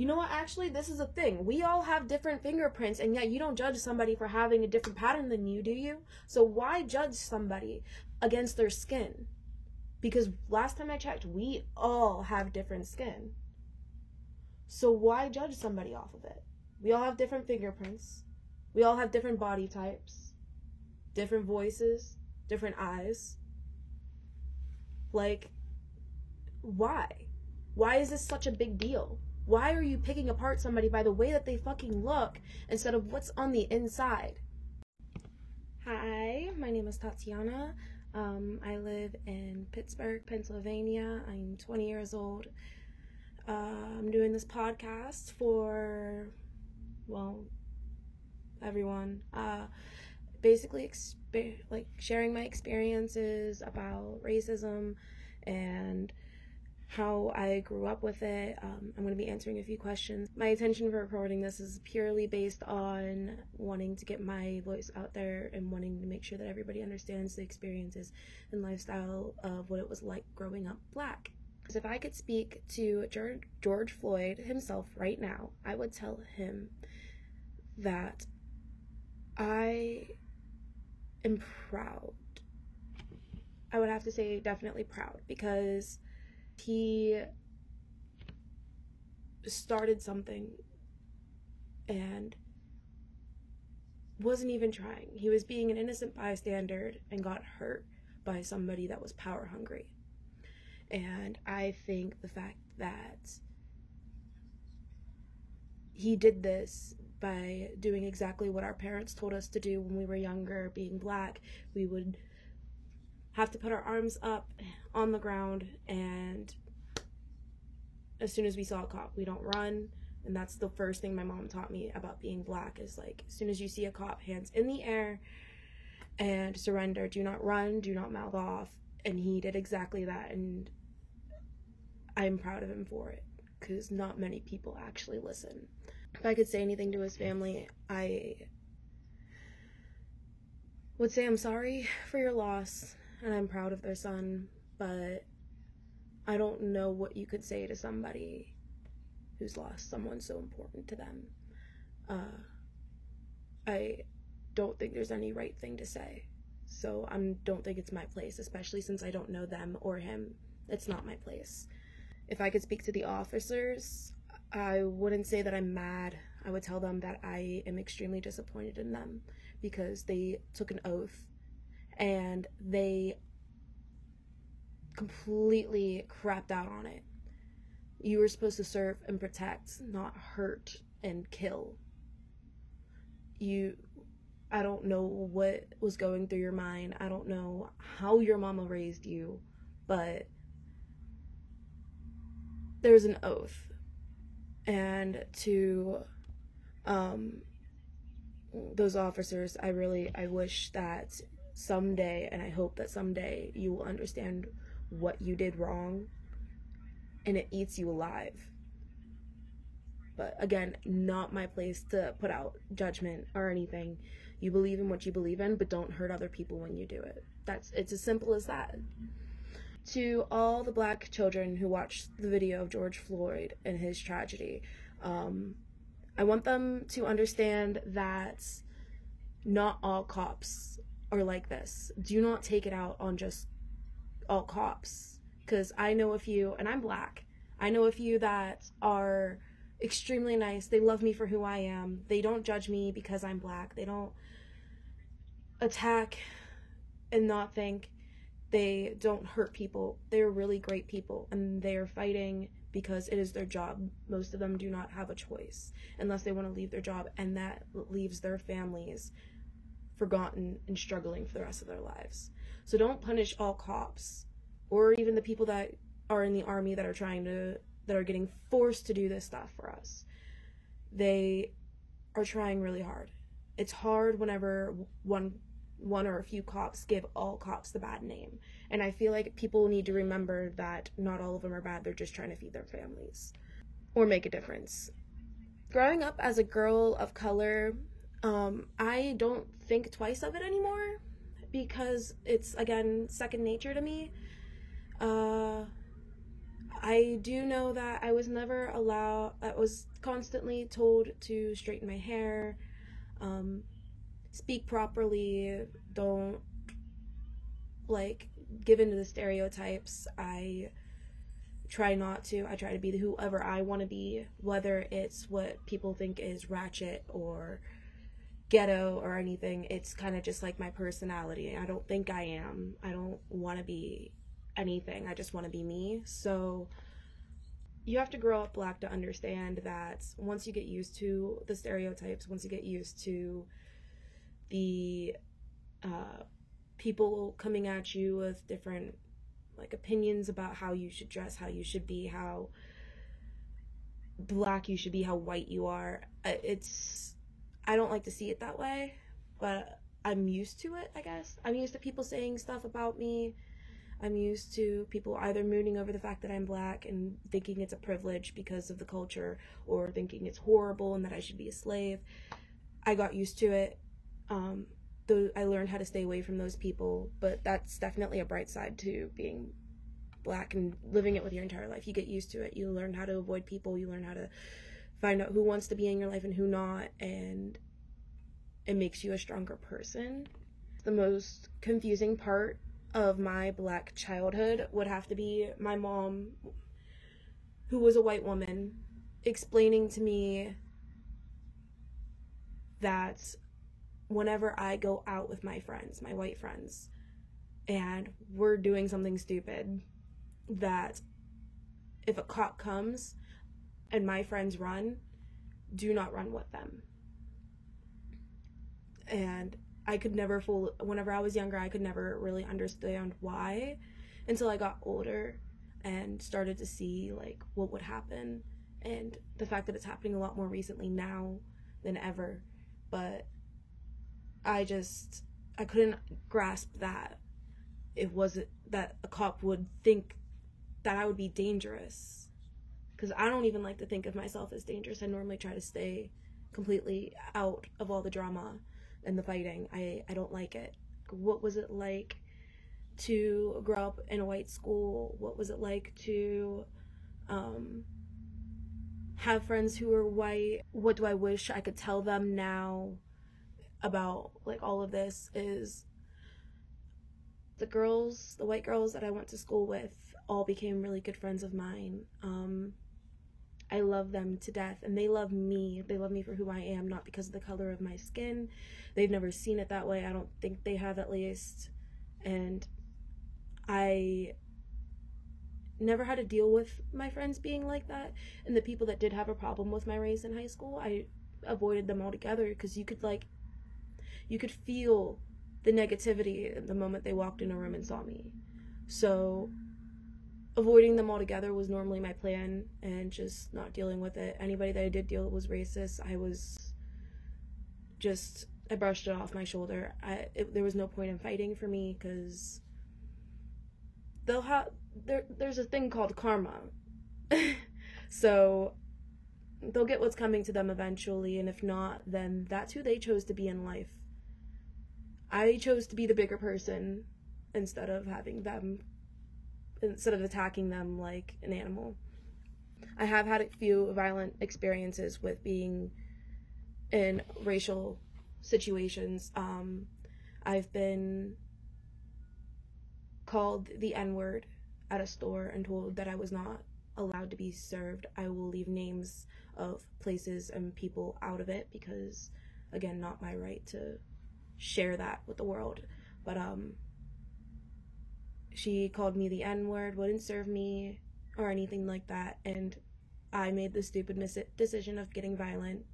You know what? Actually, this is a thing. We all have different fingerprints, and yet you don't judge somebody for having a different pattern than you, do you? So why judge somebody against their skin? Because last time I checked, we all have different skin. So why judge somebody off of it? We all have different fingerprints. We all have different body types, different voices, different eyes. Like, why? Why is this such a big deal? Why are you picking apart somebody by the way that they fucking look instead of what's on the inside? Hi, my name is Tatyana. Um, I live in Pittsburgh, Pennsylvania. I'm 20 years old. Uh, I'm doing this podcast for, well, everyone. Uh, basically, exp- like sharing my experiences about racism and how I grew up with it. Um, I'm going to be answering a few questions. My intention for recording this is purely based on wanting to get my voice out there and wanting to make sure that everybody understands the experiences and lifestyle of what it was like growing up black. Because if I could speak to George, George Floyd himself right now, I would tell him that I am proud. I would have to say definitely proud because he started something and wasn't even trying. He was being an innocent bystander and got hurt by somebody that was power hungry. And I think the fact that he did this by doing exactly what our parents told us to do when we were younger, being black, we would have to put our arms up on the ground and as soon as we saw a cop we don't run. And that's the first thing my mom taught me about being black is like as soon as you see a cop hands in the air and surrender. Do not run do not mouth off. And he did exactly that and i'm proud of him for it because not many people actually listen. If i could say anything to his family i would say i'm sorry for your loss and I'm proud of their son, but I don't know what you could say to somebody who's lost someone so important to them. Uh, I don't think there's any right thing to say. So I don't think it's my place, especially since I don't know them or him. It's not my place. If I could speak to the officers, I wouldn't say that I'm mad. I would tell them that I am extremely disappointed in them because they took an oath and they completely crapped out on it. You were supposed to serve and protect, not hurt and kill. You I don't know what was going through your mind. I don't know how your mama raised you, but there's an oath. And to um those officers, I really I wish that someday, and I hope that someday you will understand what you did wrong and it eats you alive. But again, not my place to put out judgment or anything. You believe in what you believe in, but don't hurt other people when you do it. That's it's as simple as that. To all the black children who watched the video of George Floyd and his tragedy, um, I want them to understand that not all cops are like this. Do not take it out on just all cops because I know a few, and I'm black. I know a few that are extremely nice. They love me for who I am. They don't judge me because I'm black. They don't attack and not think they don't hurt people. They're really great people and they're fighting because it is their job. Most of them do not have a choice unless they want to leave their job, and that leaves their families forgotten and struggling for the rest of their lives. So don't punish all cops or even the people that are in the army that are trying to that are getting forced to do this stuff for us. They are trying really hard. It's hard whenever one one or a few cops give all cops the bad name. And I feel like people need to remember that not all of them are bad. They're just trying to feed their families or make a difference. Growing up as a girl of color, um, I don't think twice of it anymore because it's again second nature to me. Uh, I do know that I was never allowed, I was constantly told to straighten my hair, um, speak properly, don't like give into the stereotypes. I try not to. I try to be whoever I want to be, whether it's what people think is ratchet or ghetto or anything. It's kind of just like my personality. I don't think I am. I don't want to be anything. I just want to be me. So you have to grow up black to understand that once you get used to the stereotypes, once you get used to the uh, people coming at you with different like opinions about how you should dress, how you should be, how black you should be, how white you are. It's I don't like to see it that way, but I'm used to it, I guess. I'm used to people saying stuff about me. I'm used to people either mooning over the fact that I'm black and thinking it's a privilege because of the culture or thinking it's horrible and that I should be a slave. I got used to it. Um, though I learned how to stay away from those people, but that's definitely a bright side to being black and living it with your entire life. You get used to it. You learn how to avoid people. You learn how to find out who wants to be in your life and who not, and it makes you a stronger person. The most confusing part of my black childhood would have to be my mom, who was a white woman, explaining to me that whenever I go out with my friends, my white friends, and we're doing something stupid, that if a cop comes and my friends run, do not run with them. And I could never full whenever I was younger, I could never really understand why until I got older and started to see like what would happen and the fact that it's happening a lot more recently now than ever. But I just I couldn't grasp that it wasn't that a cop would think that I would be dangerous. Because I don't even like to think of myself as dangerous. I normally try to stay completely out of all the drama and the fighting. I, I don't like it. What was it like to grow up in a white school? What was it like to um, have friends who were white? What do I wish I could tell them now about like all of this is the girls, the white girls that I went to school with all became really good friends of mine. Um, I love them to death and they love me. They love me for who I am, not because of the color of my skin. They've never seen it that way. I don't think they have, at least. And I never had to deal with my friends being like that. And the people that did have a problem with my race in high school, I avoided them altogether because you could, like, you could feel the negativity the moment they walked in a room and saw me. So avoiding them altogether was normally my plan and just not dealing with it. Anybody that I did deal with was racist. I was just I brushed it off my shoulder. I it, there was no point in fighting for me because they'll have there. There's a thing called karma, so they'll get what's coming to them eventually, and if not, then that's who they chose to be in life. I chose to be the bigger person instead of having them instead of attacking them like an animal. I have had a few violent experiences with being in racial situations. Um, I've been called the N word at a store and told that I was not allowed to be served. I will leave names of places and people out of it because, again, not my right to share that with the world. But um, she called me the N word, wouldn't serve me or anything like that, and I made the stupid mis- decision of getting violent,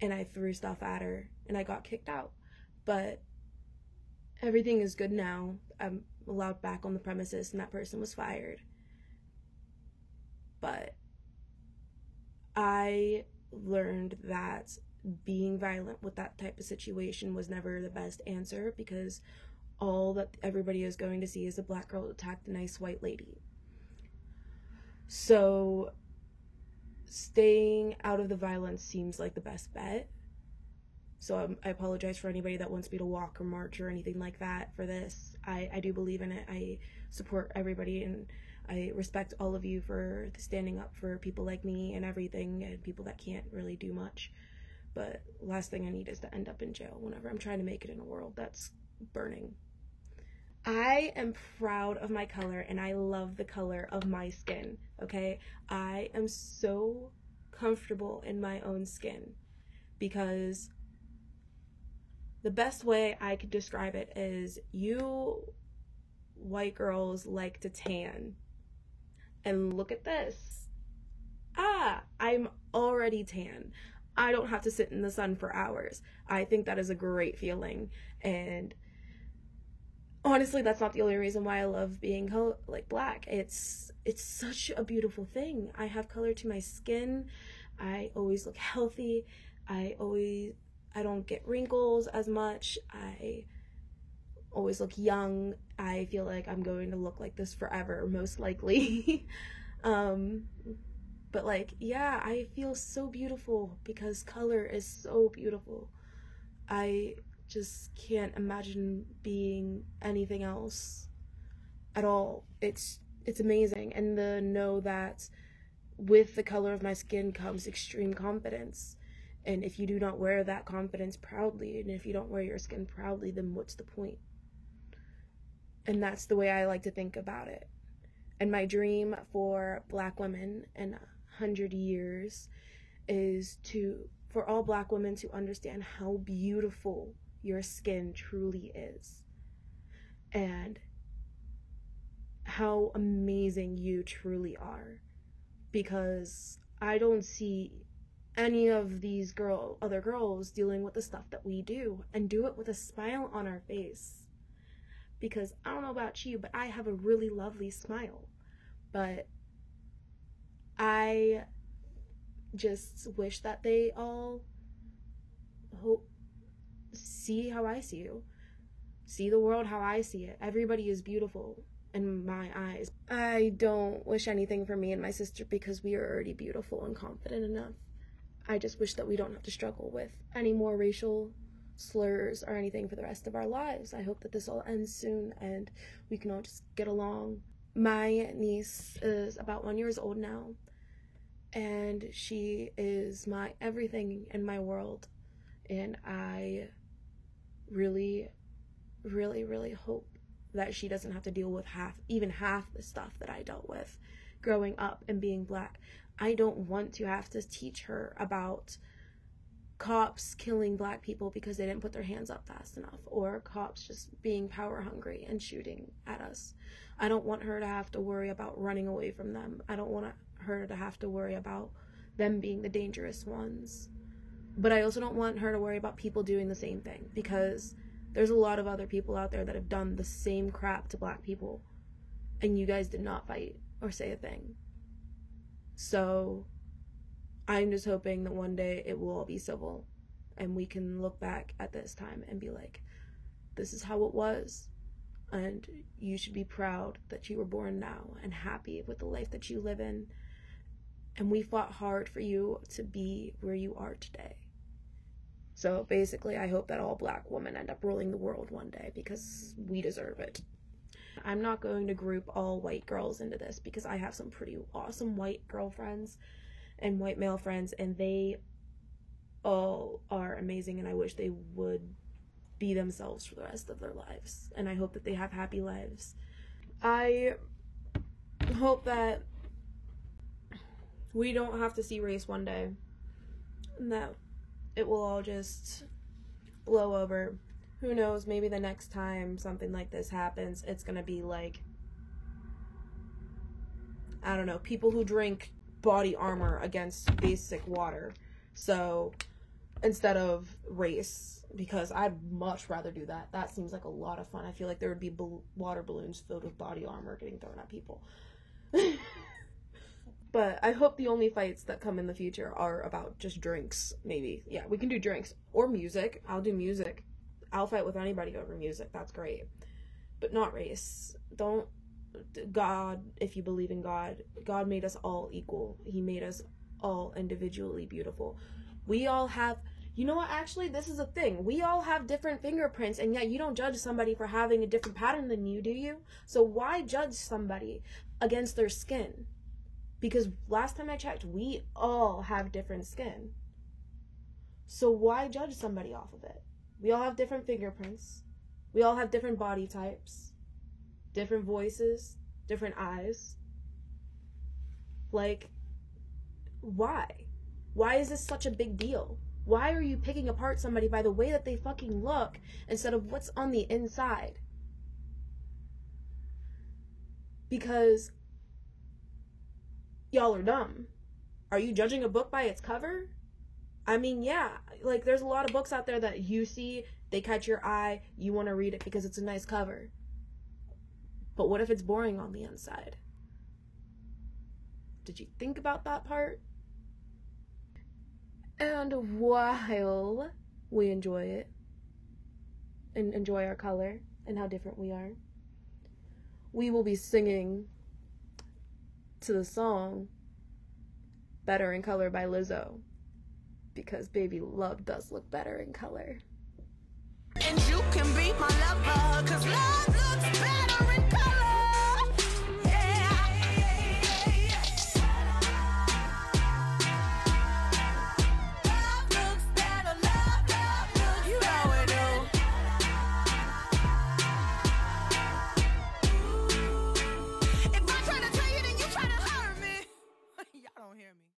and I threw stuff at her, and I got kicked out. But everything is good now. I'm allowed back on the premises, and that person was fired. But I learned that being violent with that type of situation was never the best answer because all that everybody is going to see is a black girl attack the nice white lady. So staying out of the violence seems like the best bet. So um, I apologize for anybody that wants me to walk or march or anything like that for this. I, I do believe in it. I support everybody and I respect all of you for standing up for people like me and everything and people that can't really do much. But last thing I need is to end up in jail whenever I'm trying to make it in a world that's burning. I am proud of my color and I love the color of my skin, okay? I am so comfortable in my own skin because the best way I could describe it is you white girls like to tan. And look at this. Ah, I'm already tan. I don't have to sit in the sun for hours. I think that is a great feeling. And honestly, that's not the only reason why I love being like black. It's it's such a beautiful thing. I have color to my skin. I always look healthy. I always I don't get wrinkles as much. I always look young. I feel like I'm going to look like this forever, most likely. um, but like, yeah, I feel so beautiful because color is so beautiful. I just can't imagine being anything else at all. It's it's amazing and the know that with the color of my skin comes extreme confidence. And if you do not wear that confidence proudly, and if you don't wear your skin proudly, then what's the point? And that's the way I like to think about it. And my dream for black women in a hundred years is to for all black women to understand how beautiful your skin truly is. And how amazing you truly are. Because I don't see any of these girl other girls dealing with the stuff that we do and do it with a smile on our face because I don't know about you but I have a really lovely smile but I just wish that they all hope see how I see you see the world how I see it everybody is beautiful in my eyes I don't wish anything for me and my sister because we are already beautiful and confident enough I just wish that we don't have to struggle with any more racial slurs or anything for the rest of our lives. I hope that this all ends soon and we can all just get along. My niece is about one years old now, and she is my everything in my world. And I really, really, really hope that she doesn't have to deal with half, even half the stuff that I dealt with growing up and being black. I don't want to have to teach her about cops killing black people because they didn't put their hands up fast enough or cops just being power hungry and shooting at us. I don't want her to have to worry about running away from them. I don't want her to have to worry about them being the dangerous ones. But I also don't want her to worry about people doing the same thing because there's a lot of other people out there that have done the same crap to black people and you guys did not fight or say a thing. So I'm just hoping that one day it will all be civil and we can look back at this time and be like, this is how it was. And you should be proud that you were born now and happy with the life that you live in. And we fought hard for you to be where you are today. So basically, I hope that all black women end up ruling the world one day because we deserve it. I'm not going to group all white girls into this because I have some pretty awesome white girlfriends and white male friends, and they all are amazing, and I wish they would be themselves for the rest of their lives. And I hope that they have happy lives. I hope that we don't have to see race one day, that it will all just blow over who knows, maybe the next time something like this happens, it's going to be like, I don't know, people who drink BodyArmor against basic water. So instead of race, because I'd much rather do that. That seems like a lot of fun. I feel like there would be water balloons filled with BodyArmor getting thrown at people. but I hope the only fights that come in the future are about just drinks, maybe. Yeah, we can do drinks or music. I'll do music. I'll fight with anybody over music. That's great. But not race. Don't God, if you believe in God, God made us all equal. He made us all individually beautiful. We all have you know what actually this is a thing we all have different fingerprints and yet you don't judge somebody for having a different pattern than you do you so why judge somebody against their skin. Because last time I checked, we all have different skin. So why judge somebody off of it? We all have different fingerprints. We all have different body types, different voices, different eyes. Like, why? Why is this such a big deal? Why are you picking apart somebody by the way that they fucking look instead of what's on the inside? Because y'all are dumb. Are you judging a book by its cover? I mean, yeah, like there's a lot of books out there that you see, they catch your eye, you want to read it because it's a nice cover. But what if it's boring on the inside? Did you think about that part? And while we enjoy it and enjoy our color and how different we are, we will be singing to the song Better in Color by Lizzo because baby love does look better in color.